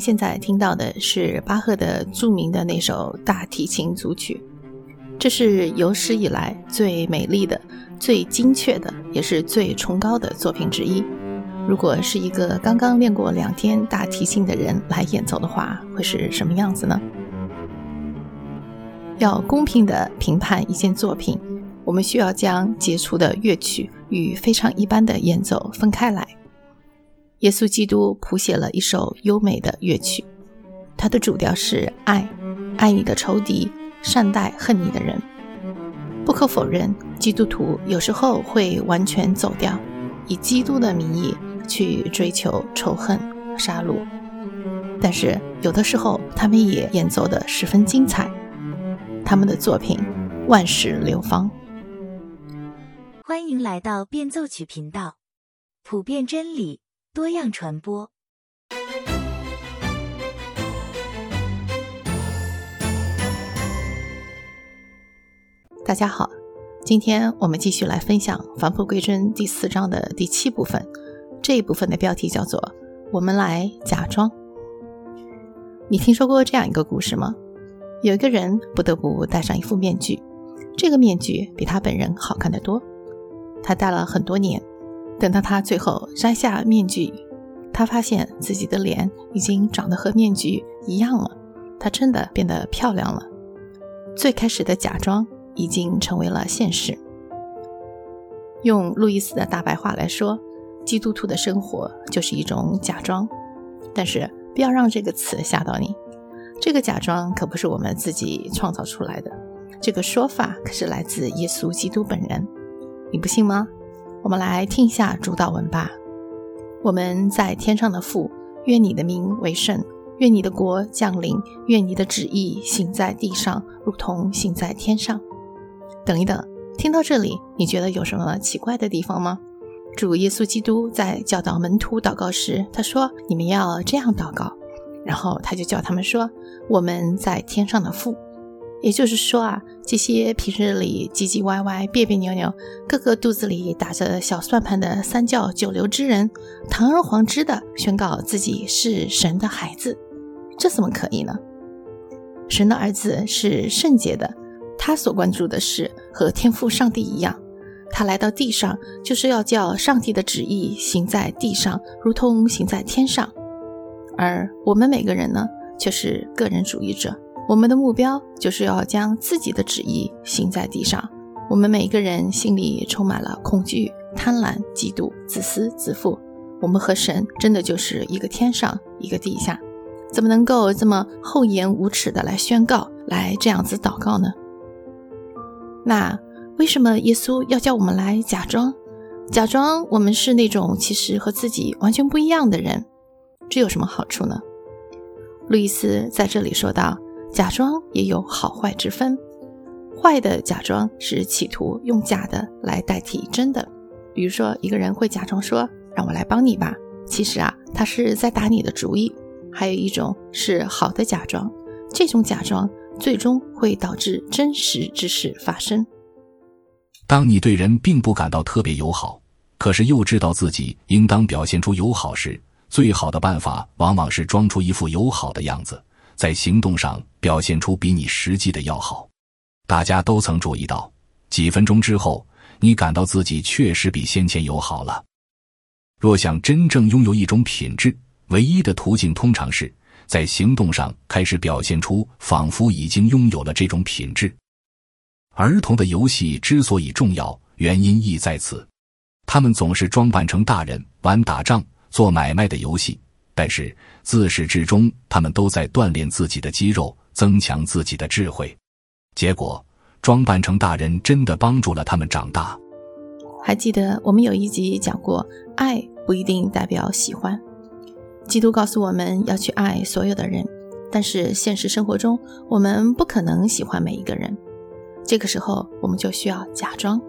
现在听到的是巴赫的著名的那首大提琴组曲，这是有史以来最美丽的、最精确的，也是最崇高的作品之一。如果是一个刚刚练过两天大提琴的人来演奏的话，会是什么样子呢？要公平地评判一件作品，我们需要将杰出的乐曲与非常一般的演奏分开来。耶稣基督谱写了一首优美的乐曲，它的主调是爱，爱你的仇敌，善待恨你的人。不可否认，基督徒有时候会完全走掉，以基督的名义去追求仇恨、杀戮。但是有的时候，他们也演奏得十分精彩，他们的作品万世流芳。欢迎来到变奏曲频道，普遍真理。多样传播。大家好，今天我们继续来分享《返璞归真》第四章的第七部分。这一部分的标题叫做“我们来假装”。你听说过这样一个故事吗？有一个人不得不戴上一副面具，这个面具比他本人好看得多。他戴了很多年。等到他最后摘下面具，他发现自己的脸已经长得和面具一样了。他真的变得漂亮了。最开始的假装已经成为了现实。用路易斯的大白话来说，基督徒的生活就是一种假装。但是不要让这个词吓到你，这个假装可不是我们自己创造出来的，这个说法可是来自耶稣基督本人。你不信吗？我们来听一下主导文吧。我们在天上的父，愿你的名为圣，愿你的国降临，愿你的旨意行在地上，如同行在天上。等一等，听到这里，你觉得有什么奇怪的地方吗？主耶稣基督在教导门徒祷告时，他说：“你们要这样祷告。”然后他就叫他们说：“我们在天上的父。”也就是说啊，这些平日里唧唧歪歪、别别扭扭、个个肚子里打着小算盘的三教九流之人，堂而皇之的宣告自己是神的孩子，这怎么可以呢？神的儿子是圣洁的，他所关注的事和天父上帝一样，他来到地上就是要叫上帝的旨意行在地上，如同行在天上。而我们每个人呢，却是个人主义者。我们的目标就是要将自己的旨意行在地上。我们每个人心里充满了恐惧、贪婪、嫉妒、自私、自负。我们和神真的就是一个天上，一个地下，怎么能够这么厚颜无耻的来宣告、来这样子祷告呢？那为什么耶稣要叫我们来假装？假装我们是那种其实和自己完全不一样的人，这有什么好处呢？路易斯在这里说道。假装也有好坏之分，坏的假装是企图用假的来代替真的。比如说，一个人会假装说“让我来帮你吧”，其实啊，他是在打你的主意。还有一种是好的假装，这种假装最终会导致真实之事发生。当你对人并不感到特别友好，可是又知道自己应当表现出友好时，最好的办法往往是装出一副友好的样子。在行动上表现出比你实际的要好，大家都曾注意到，几分钟之后，你感到自己确实比先前友好了。若想真正拥有一种品质，唯一的途径通常是在行动上开始表现出仿佛已经拥有了这种品质。儿童的游戏之所以重要，原因亦在此，他们总是装扮成大人玩打仗、做买卖的游戏。但是自始至终，他们都在锻炼自己的肌肉，增强自己的智慧。结果，装扮成大人真的帮助了他们长大。还记得我们有一集讲过，爱不一定代表喜欢。基督告诉我们要去爱所有的人，但是现实生活中，我们不可能喜欢每一个人。这个时候，我们就需要假装，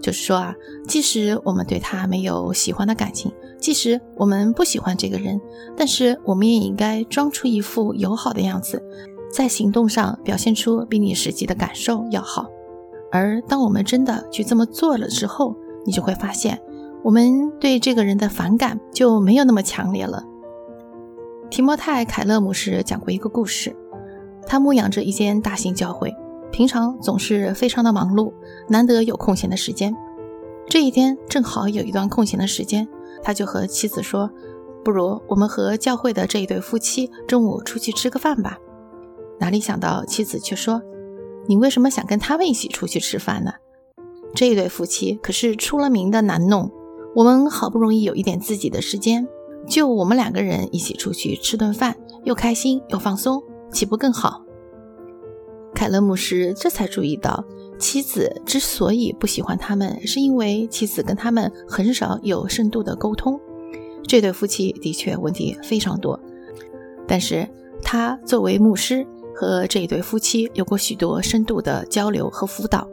就是说啊，即使我们对他没有喜欢的感情，即使我们不喜欢这个人，但是我们也应该装出一副友好的样子，在行动上表现出比你实际的感受要好。而当我们真的去这么做了之后，你就会发现，我们对这个人的反感就没有那么强烈了。提摩太·凯勒姆斯讲过一个故事，他牧养着一间大型教会。平常总是非常的忙碌，难得有空闲的时间。这一天正好有一段空闲的时间，他就和妻子说：“不如我们和教会的这一对夫妻中午出去吃个饭吧。”哪里想到妻子却说：“你为什么想跟他们一起出去吃饭呢？这一对夫妻可是出了名的难弄。我们好不容易有一点自己的时间，就我们两个人一起出去吃顿饭，又开心又放松，岂不更好？”凯勒姆斯这才注意到，妻子之所以不喜欢他们，是因为妻子跟他们很少有深度的沟通。这对夫妻的确问题非常多，但是他作为牧师，和这一对夫妻有过许多深度的交流和辅导。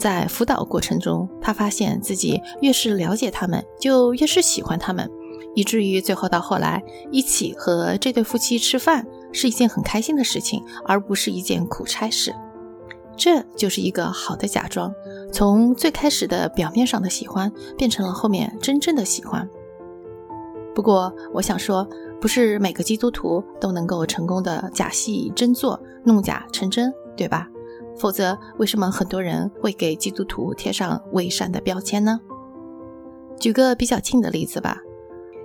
在辅导过程中，他发现自己越是了解他们，就越是喜欢他们，以至于最后到后来，一起和这对夫妻吃饭。是一件很开心的事情，而不是一件苦差事。这就是一个好的假装，从最开始的表面上的喜欢，变成了后面真正的喜欢。不过，我想说，不是每个基督徒都能够成功的假戏真做，弄假成真，对吧？否则，为什么很多人会给基督徒贴上伪善的标签呢？举个比较近的例子吧。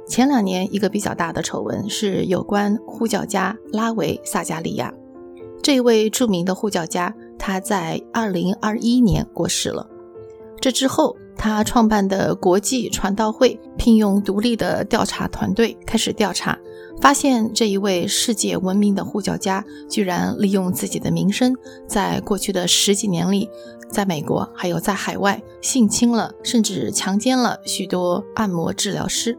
前两年，一个比较大的丑闻是有关护教家拉维萨加利亚。这位著名的护教家，他在2021年过世了。这之后，他创办的国际传道会聘用独立的调查团队开始调查，发现这一位世界闻名的护教家居然利用自己的名声，在过去的十几年里，在美国还有在海外性侵了甚至强奸了许多按摩治疗师。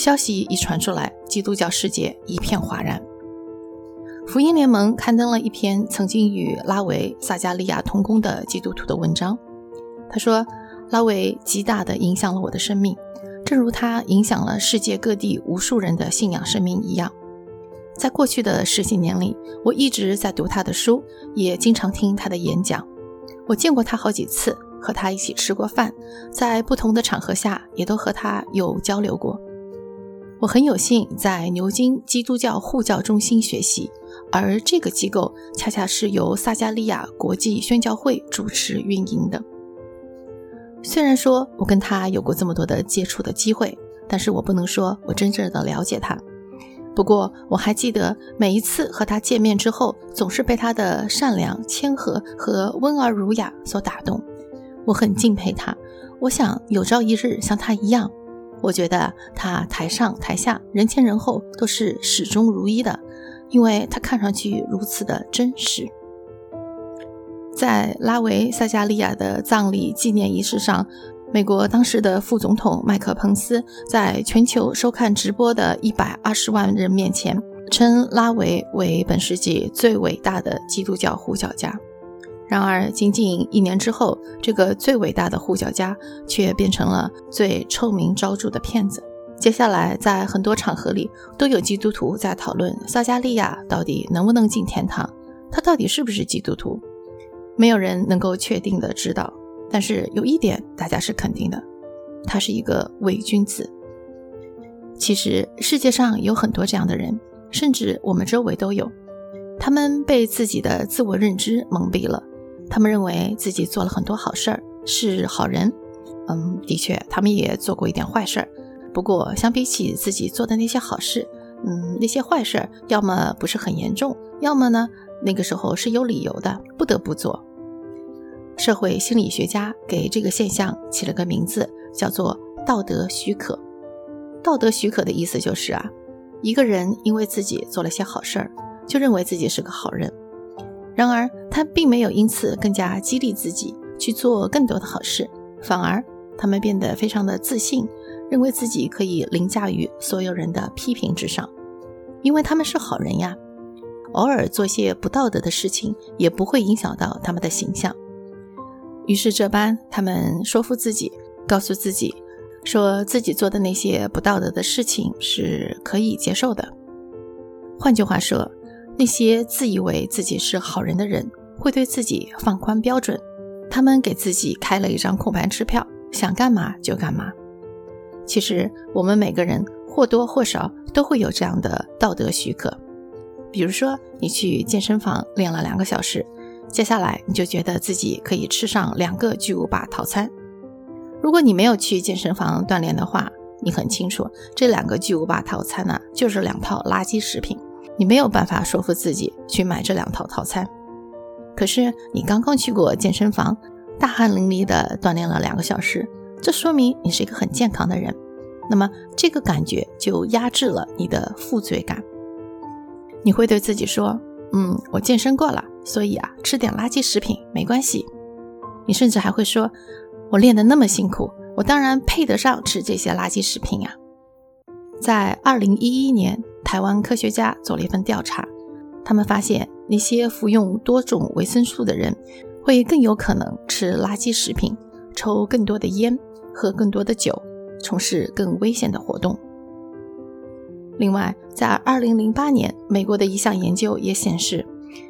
消息一传出来，基督教世界一片哗然。福音联盟刊登了一篇曾经与拉维·萨加利亚同工的基督徒的文章。他说：“拉维极大地影响了我的生命，正如他影响了世界各地无数人的信仰生命一样。在过去的十几年里，我一直在读他的书，也经常听他的演讲。我见过他好几次，和他一起吃过饭，在不同的场合下也都和他有交流过。”我很有幸在牛津基督教护教中心学习，而这个机构恰恰是由撒加利亚国际宣教会主持运营的。虽然说我跟他有过这么多的接触的机会，但是我不能说我真正的了解他。不过我还记得每一次和他见面之后，总是被他的善良、谦和和温而儒雅所打动。我很敬佩他，我想有朝一日像他一样。我觉得他台上台下人前人后都是始终如一的，因为他看上去如此的真实。在拉维萨加利亚的葬礼纪念仪式上，美国当时的副总统麦克彭斯在全球收看直播的一百二十万人面前，称拉维为本世纪最伟大的基督教呼叫家。然而，仅仅一年之后，这个最伟大的护教家却变成了最臭名昭著的骗子。接下来，在很多场合里，都有基督徒在讨论撒加利亚到底能不能进天堂，他到底是不是基督徒？没有人能够确定的知道。但是有一点大家是肯定的，他是一个伪君子。其实世界上有很多这样的人，甚至我们周围都有，他们被自己的自我认知蒙蔽了。他们认为自己做了很多好事儿，是好人。嗯，的确，他们也做过一点坏事儿。不过，相比起自己做的那些好事，嗯，那些坏事儿要么不是很严重，要么呢，那个时候是有理由的，不得不做。社会心理学家给这个现象起了个名字，叫做“道德许可”。道德许可的意思就是啊，一个人因为自己做了些好事儿，就认为自己是个好人。然而，他并没有因此更加激励自己去做更多的好事，反而他们变得非常的自信，认为自己可以凌驾于所有人的批评之上，因为他们是好人呀。偶尔做些不道德的事情，也不会影响到他们的形象。于是这般，他们说服自己，告诉自己，说自己做的那些不道德的事情是可以接受的。换句话说，那些自以为自己是好人的人，会对自己放宽标准，他们给自己开了一张空白支票，想干嘛就干嘛。其实，我们每个人或多或少都会有这样的道德许可。比如说，你去健身房练了两个小时，接下来你就觉得自己可以吃上两个巨无霸套餐。如果你没有去健身房锻炼的话，你很清楚这两个巨无霸套餐呢，就是两套垃圾食品，你没有办法说服自己去买这两套套餐。可是你刚刚去过健身房，大汗淋漓的锻炼了两个小时，这说明你是一个很健康的人，那么这个感觉就压制了你的负罪感。你会对自己说：“嗯，我健身过了，所以啊，吃点垃圾食品没关系。”你甚至还会说：“我练得那么辛苦，我当然配得上吃这些垃圾食品呀。”在二零一一年，台湾科学家做了一份调查，他们发现那些服用多种维生素的人，会更有可能吃垃圾食品、抽更多的烟、喝更多的酒、从事更危险的活动。另外，在二零零八年，美国的一项研究也显示，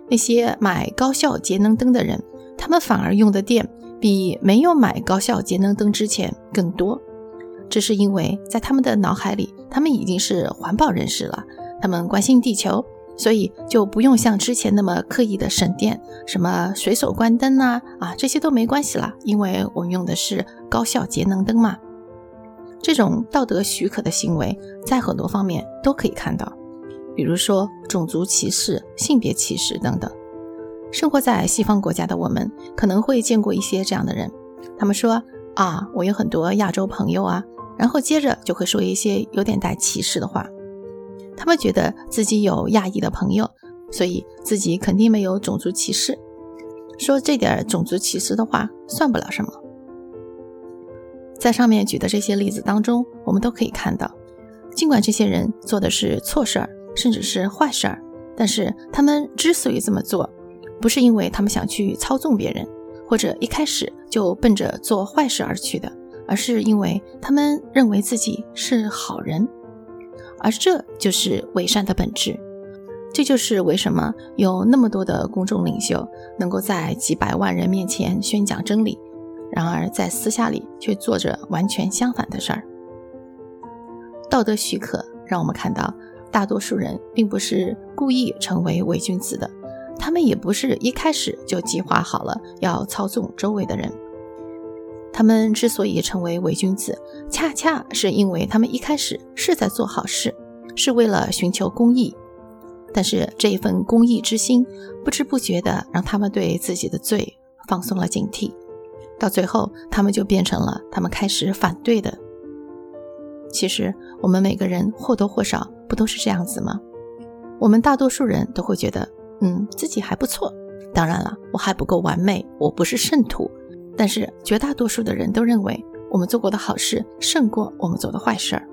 那些买高效节能灯的人，他们反而用的电比没有买高效节能灯之前更多。这是因为在他们的脑海里，他们已经是环保人士了，他们关心地球，所以就不用像之前那么刻意的省电，什么随手关灯呐，啊，这些都没关系了，因为我们用的是高效节能灯嘛。这种道德许可的行为，在很多方面都可以看到，比如说种族歧视、性别歧视等等。生活在西方国家的我们，可能会见过一些这样的人，他们说：“啊，我有很多亚洲朋友啊。”然后接着就会说一些有点带歧视的话。他们觉得自己有亚裔的朋友，所以自己肯定没有种族歧视。说这点种族歧视的话，算不了什么。在上面举的这些例子当中，我们都可以看到，尽管这些人做的是错事儿，甚至是坏事儿，但是他们之所以这么做，不是因为他们想去操纵别人，或者一开始就奔着做坏事而去的，而是因为他们认为自己是好人，而这就是伪善的本质。这就是为什么有那么多的公众领袖能够在几百万人面前宣讲真理。然而，在私下里却做着完全相反的事儿。道德许可让我们看到，大多数人并不是故意成为伪君子的，他们也不是一开始就计划好了要操纵周围的人。他们之所以成为伪君子，恰恰是因为他们一开始是在做好事，是为了寻求公义。但是这一份公义之心，不知不觉地让他们对自己的罪放松了警惕。到最后，他们就变成了他们开始反对的。其实，我们每个人或多或少不都是这样子吗？我们大多数人都会觉得，嗯，自己还不错。当然了，我还不够完美，我不是圣徒。但是，绝大多数的人都认为，我们做过的好事胜过我们做的坏事儿。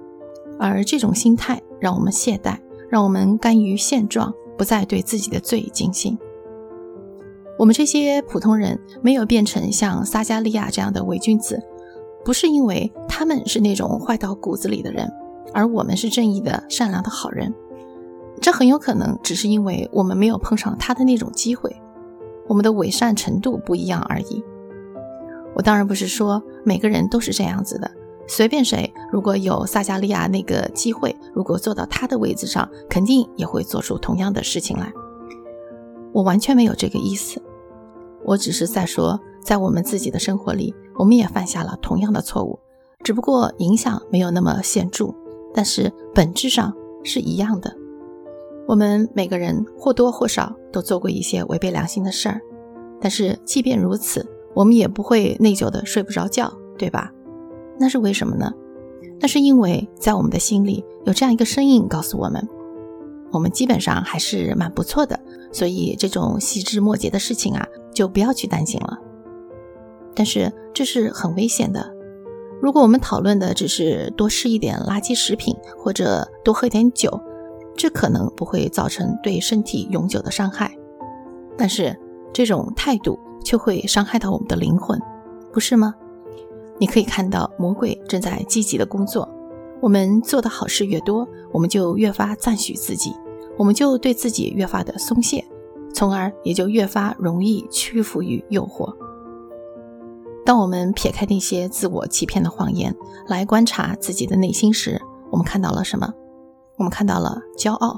而这种心态让我们懈怠，让我们甘于现状，不再对自己的罪警醒。我们这些普通人没有变成像撒加利亚这样的伪君子，不是因为他们是那种坏到骨子里的人，而我们是正义的、善良的好人。这很有可能只是因为我们没有碰上他的那种机会，我们的伪善程度不一样而已。我当然不是说每个人都是这样子的，随便谁如果有撒加利亚那个机会，如果坐到他的位子上，肯定也会做出同样的事情来。我完全没有这个意思。我只是在说，在我们自己的生活里，我们也犯下了同样的错误，只不过影响没有那么显著，但是本质上是一样的。我们每个人或多或少都做过一些违背良心的事儿，但是即便如此，我们也不会内疚的睡不着觉，对吧？那是为什么呢？那是因为在我们的心里有这样一个声音告诉我们，我们基本上还是蛮不错的，所以这种细枝末节的事情啊。就不要去担心了，但是这是很危险的。如果我们讨论的只是多吃一点垃圾食品或者多喝点酒，这可能不会造成对身体永久的伤害，但是这种态度却会伤害到我们的灵魂，不是吗？你可以看到魔鬼正在积极的工作。我们做的好事越多，我们就越发赞许自己，我们就对自己越发的松懈，从而也就越发容易屈服于诱惑。当我们撇开那些自我欺骗的谎言来观察自己的内心时，我们看到了什么？我们看到了骄傲，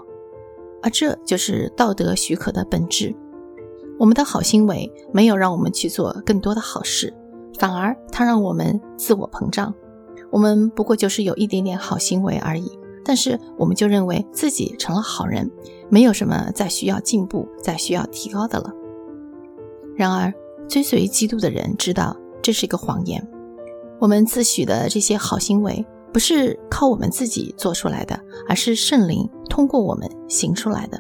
而这就是道德许可的本质。我们的好行为没有让我们去做更多的好事，反而它让我们自我膨胀。我们不过就是有一点点好行为而已，但是我们就认为自己成了好人，没有什么再需要进步、再需要提高的了。然而，追随基督的人知道这是一个谎言。我们自诩的这些好行为。不是靠我们自己做出来的，而是圣灵通过我们行出来的。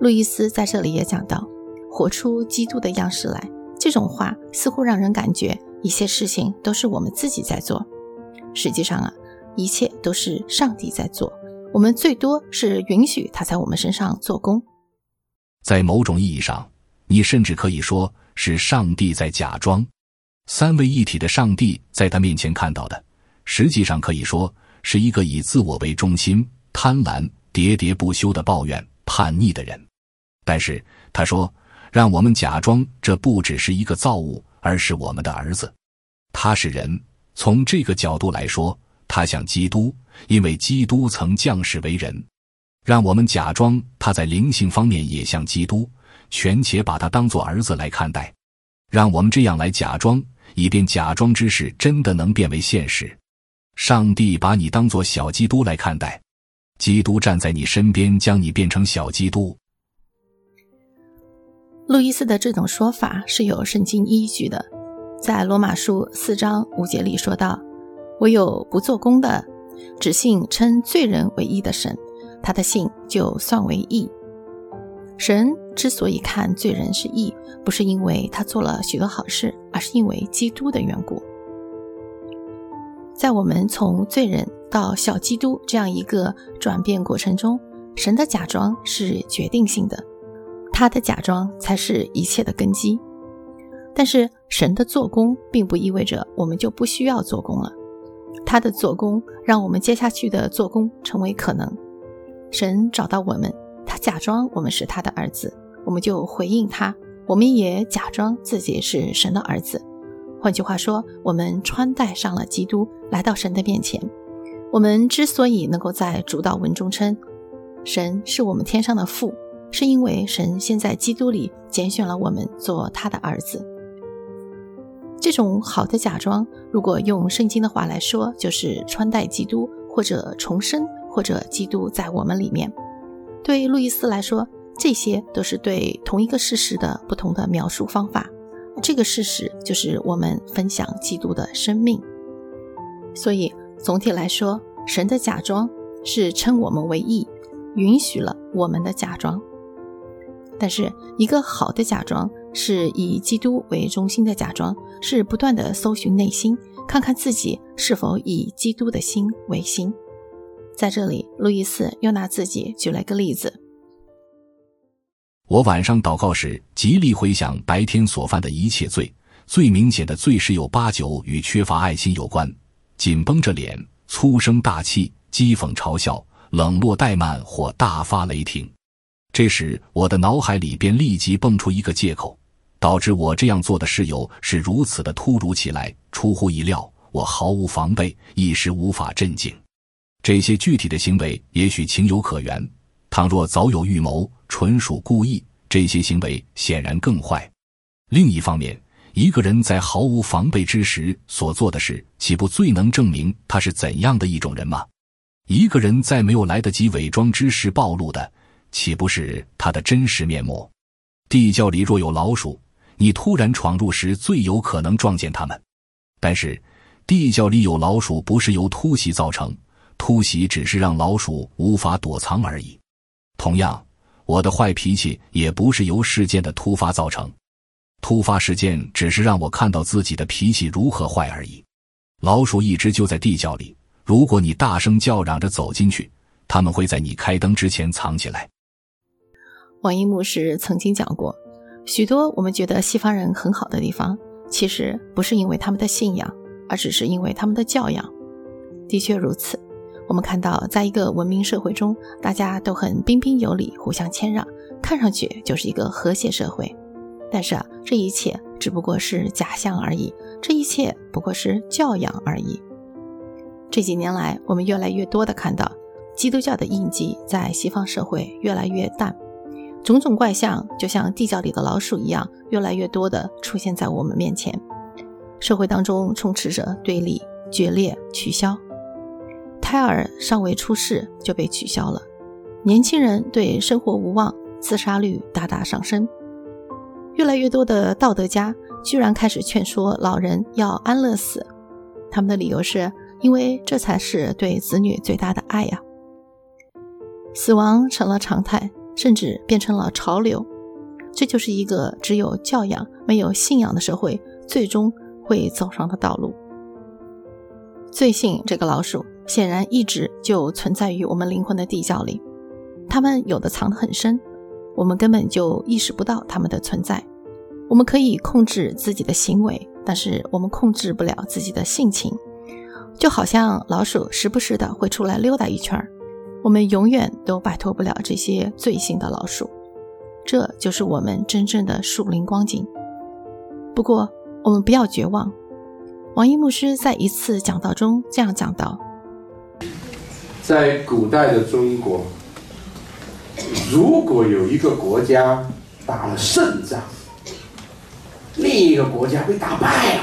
路易斯在这里也讲到，活出基督的样式来。这种话似乎让人感觉一切事情都是我们自己在做，实际上啊，一切都是上帝在做。我们最多是允许他在我们身上做工。在某种意义上，你甚至可以说是上帝在假装，三位一体的上帝在他面前看到的。实际上可以说是一个以自我为中心、贪婪、喋喋不休的抱怨、叛逆的人。但是他说：“让我们假装这不只是一个造物，而是我们的儿子。他是人，从这个角度来说，他像基督，因为基督曾降世为人。让我们假装他在灵性方面也像基督，全且把他当作儿子来看待。让我们这样来假装，以便假装之事真的能变为现实。”上帝把你当作小基督来看待，基督站在你身边，将你变成小基督。路易斯的这种说法是有圣经依据的，在罗马书四章五节里说道：“唯有不做工的，只信称罪人为义的神，他的信就算为义。神之所以看罪人是义，不是因为他做了许多好事，而是因为基督的缘故。”在我们从罪人到小基督这样一个转变过程中，神的假装是决定性的，他的假装才是一切的根基。但是神的做工并不意味着我们就不需要做工了，他的做工让我们接下去的做工成为可能。神找到我们，他假装我们是他的儿子，我们就回应他，我们也假装自己是神的儿子。换句话说，我们穿戴上了基督，来到神的面前。我们之所以能够在主导文中称神是我们天上的父，是因为神先在基督里拣选了我们做他的儿子。这种好的假装，如果用圣经的话来说，就是穿戴基督，或者重生，或者基督在我们里面。对路易斯来说，这些都是对同一个事实的不同的描述方法。这个事实就是我们分享基督的生命，所以总体来说，神的假装是称我们为义，允许了我们的假装。但是，一个好的假装是以基督为中心的假装，是不断的搜寻内心，看看自己是否以基督的心为心。在这里，路易斯又拿自己举了个例子。我晚上祷告时，极力回想白天所犯的一切罪。最明显的罪十有八九与缺乏爱心有关：紧绷着脸、粗声大气、讥讽嘲笑、冷落怠慢或大发雷霆。这时，我的脑海里便立即蹦出一个借口，导致我这样做的事由是如此的突如其来、出乎意料，我毫无防备，一时无法镇静。这些具体的行为也许情有可原。倘若早有预谋，纯属故意，这些行为显然更坏。另一方面，一个人在毫无防备之时所做的事，岂不最能证明他是怎样的一种人吗？一个人在没有来得及伪装之时暴露的，岂不是他的真实面目？地窖里若有老鼠，你突然闯入时，最有可能撞见他们。但是，地窖里有老鼠不是由突袭造成，突袭只是让老鼠无法躲藏而已。同样，我的坏脾气也不是由事件的突发造成，突发事件只是让我看到自己的脾气如何坏而已。老鼠一直就在地窖里，如果你大声叫嚷着走进去，他们会在你开灯之前藏起来。王一牧师曾经讲过，许多我们觉得西方人很好的地方，其实不是因为他们的信仰，而只是因为他们的教养。的确如此，我们看到，在一个文明社会中，大家都很彬彬有礼，互相谦让，看上去就是一个和谐社会。但是啊，这一切只不过是假象而已，这一切不过是教养而已。这几年来，我们越来越多的看到，基督教的印记在西方社会越来越淡，种种怪象就像地窖里的老鼠一样，越来越多的出现在我们面前。社会当中充斥着对立、决裂、取消。胎儿尚未出世就被取消了，年轻人对生活无望，自杀率大大上升。越来越多的道德家居然开始劝说老人要安乐死，他们的理由是因为这才是对子女最大的爱呀。死亡成了常态，甚至变成了潮流，这就是一个只有教养没有信仰的社会最终会走上的道路。罪性这个老鼠显然一直就存在于我们灵魂的地窖里，它们有的藏得很深。我们根本就意识不到它们的存在。我们可以控制自己的行为，但是我们控制不了自己的性情。就好像老鼠时不时的会出来溜达一圈儿，我们永远都摆脱不了这些罪行的老鼠。这就是我们真正的树林光景。不过，我们不要绝望。王一牧师在一次讲道中这样讲道：在古代的中国。如果有一个国家打了胜仗，另一个国家被打败了，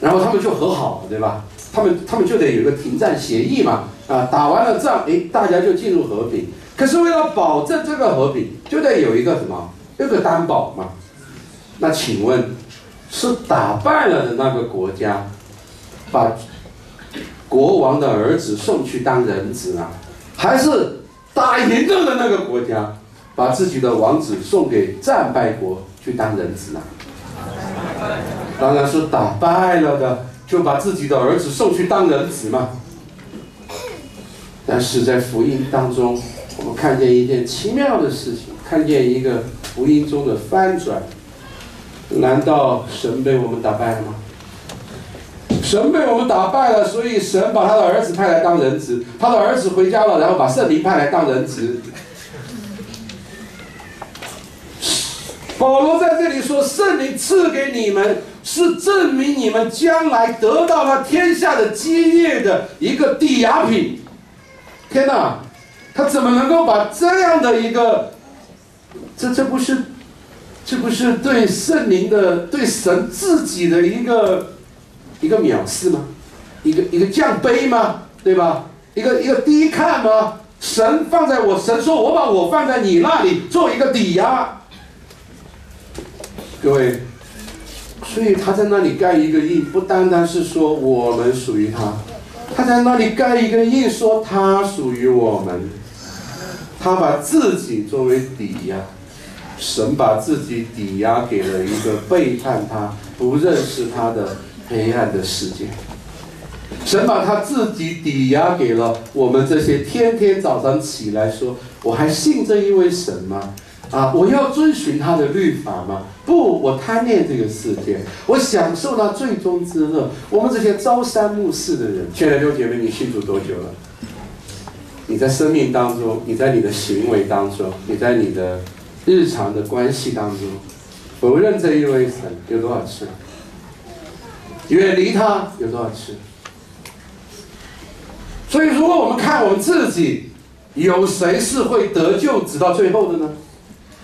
然后他们就和好了，对吧？他们他们就得有个停战协议嘛，啊，打完了仗，哎，大家就进入和平。可是为了保证这个和平，就得有一个什么，有个担保嘛。那请问，是打败了的那个国家，把国王的儿子送去当人质啊，还是？打赢了的那个国家，把自己的王子送给战败国去当人质啊？当然是打败了的，就把自己的儿子送去当人质嘛。但是在福音当中，我们看见一件奇妙的事情，看见一个福音中的翻转。难道神被我们打败了吗？神被我们打败了，所以神把他的儿子派来当人质。他的儿子回家了，然后把圣灵派来当人质。保罗在这里说：“圣灵赐给你们，是证明你们将来得到了天下的基业的一个抵押品。”天哪，他怎么能够把这样的一个，这这不是，这不是对圣灵的、对神自己的一个？一个藐视吗？一个一个降卑吗？对吧？一个一个低看吗？神放在我，神说我把我放在你那里做一个抵押。各位，所以他在那里盖一个印，不单单是说我们属于他，他在那里盖一个印，说他属于我们。他把自己作为抵押，神把自己抵押给了一个背叛他、不认识他的。黑暗的世界，神把他自己抵押给了我们这些天天早上起来说：“我还信这一位神吗？啊，我要遵循他的律法吗？不，我贪恋这个世界，我享受那最终之乐。我们这些朝三暮四的人，亲爱的六姐妹，你信主多久了？你在生命当中，你在你的行为当中，你在你的日常的关系当中，否认这一位神有多少次？远离他有多少次？所以，如果我们看我们自己，有谁是会得救直到最后的呢？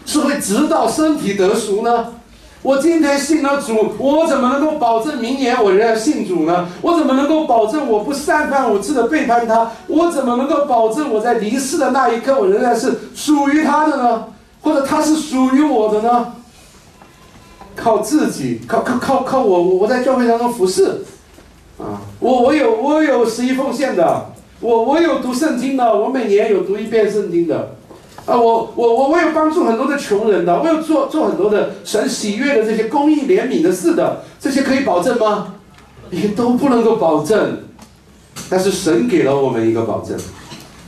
是会直到身体得赎呢？我今天信了主，我怎么能够保证明年我仍然信主呢？我怎么能够保证我不三番五次的背叛他？我怎么能够保证我在离世的那一刻，我仍然是属于他的呢？或者他是属于我的呢？靠自己，靠靠靠靠我！我在教会当中服侍，啊，我我有我有十一奉献的，我我有读圣经的，我每年有读一遍圣经的，啊，我我我我有帮助很多的穷人的，我有做做很多的神喜悦的这些公益怜悯的事的，这些可以保证吗？也都不能够保证，但是神给了我们一个保证，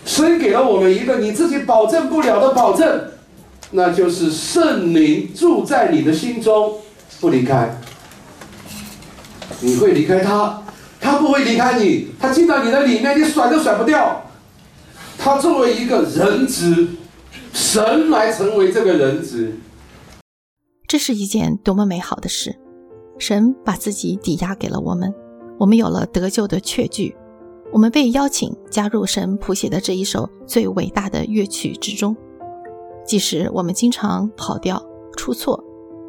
神给了我们一个你自己保证不了的保证，那就是圣灵住在你的心中，不离开。你会离开他，他不会离开你，他进到你的里面，你甩都甩不掉。他作为一个人质，神来成为这个人子，这是一件多么美好的事！神把自己抵押给了我们，我们有了得救的确据。我们被邀请加入神谱写的这一首最伟大的乐曲之中，即使我们经常跑调出错，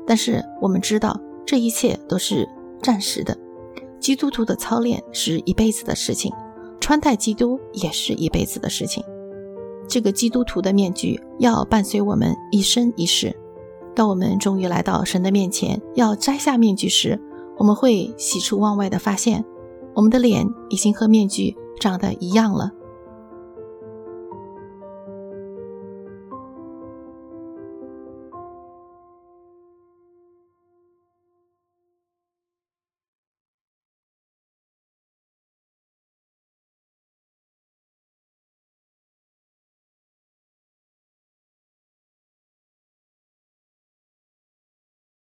但是我们知道这一切都是暂时的。基督徒的操练是一辈子的事情，穿戴基督也是一辈子的事情。这个基督徒的面具要伴随我们一生一世。当我们终于来到神的面前，要摘下面具时，我们会喜出望外地发现。我们的脸已经和面具长得一样了，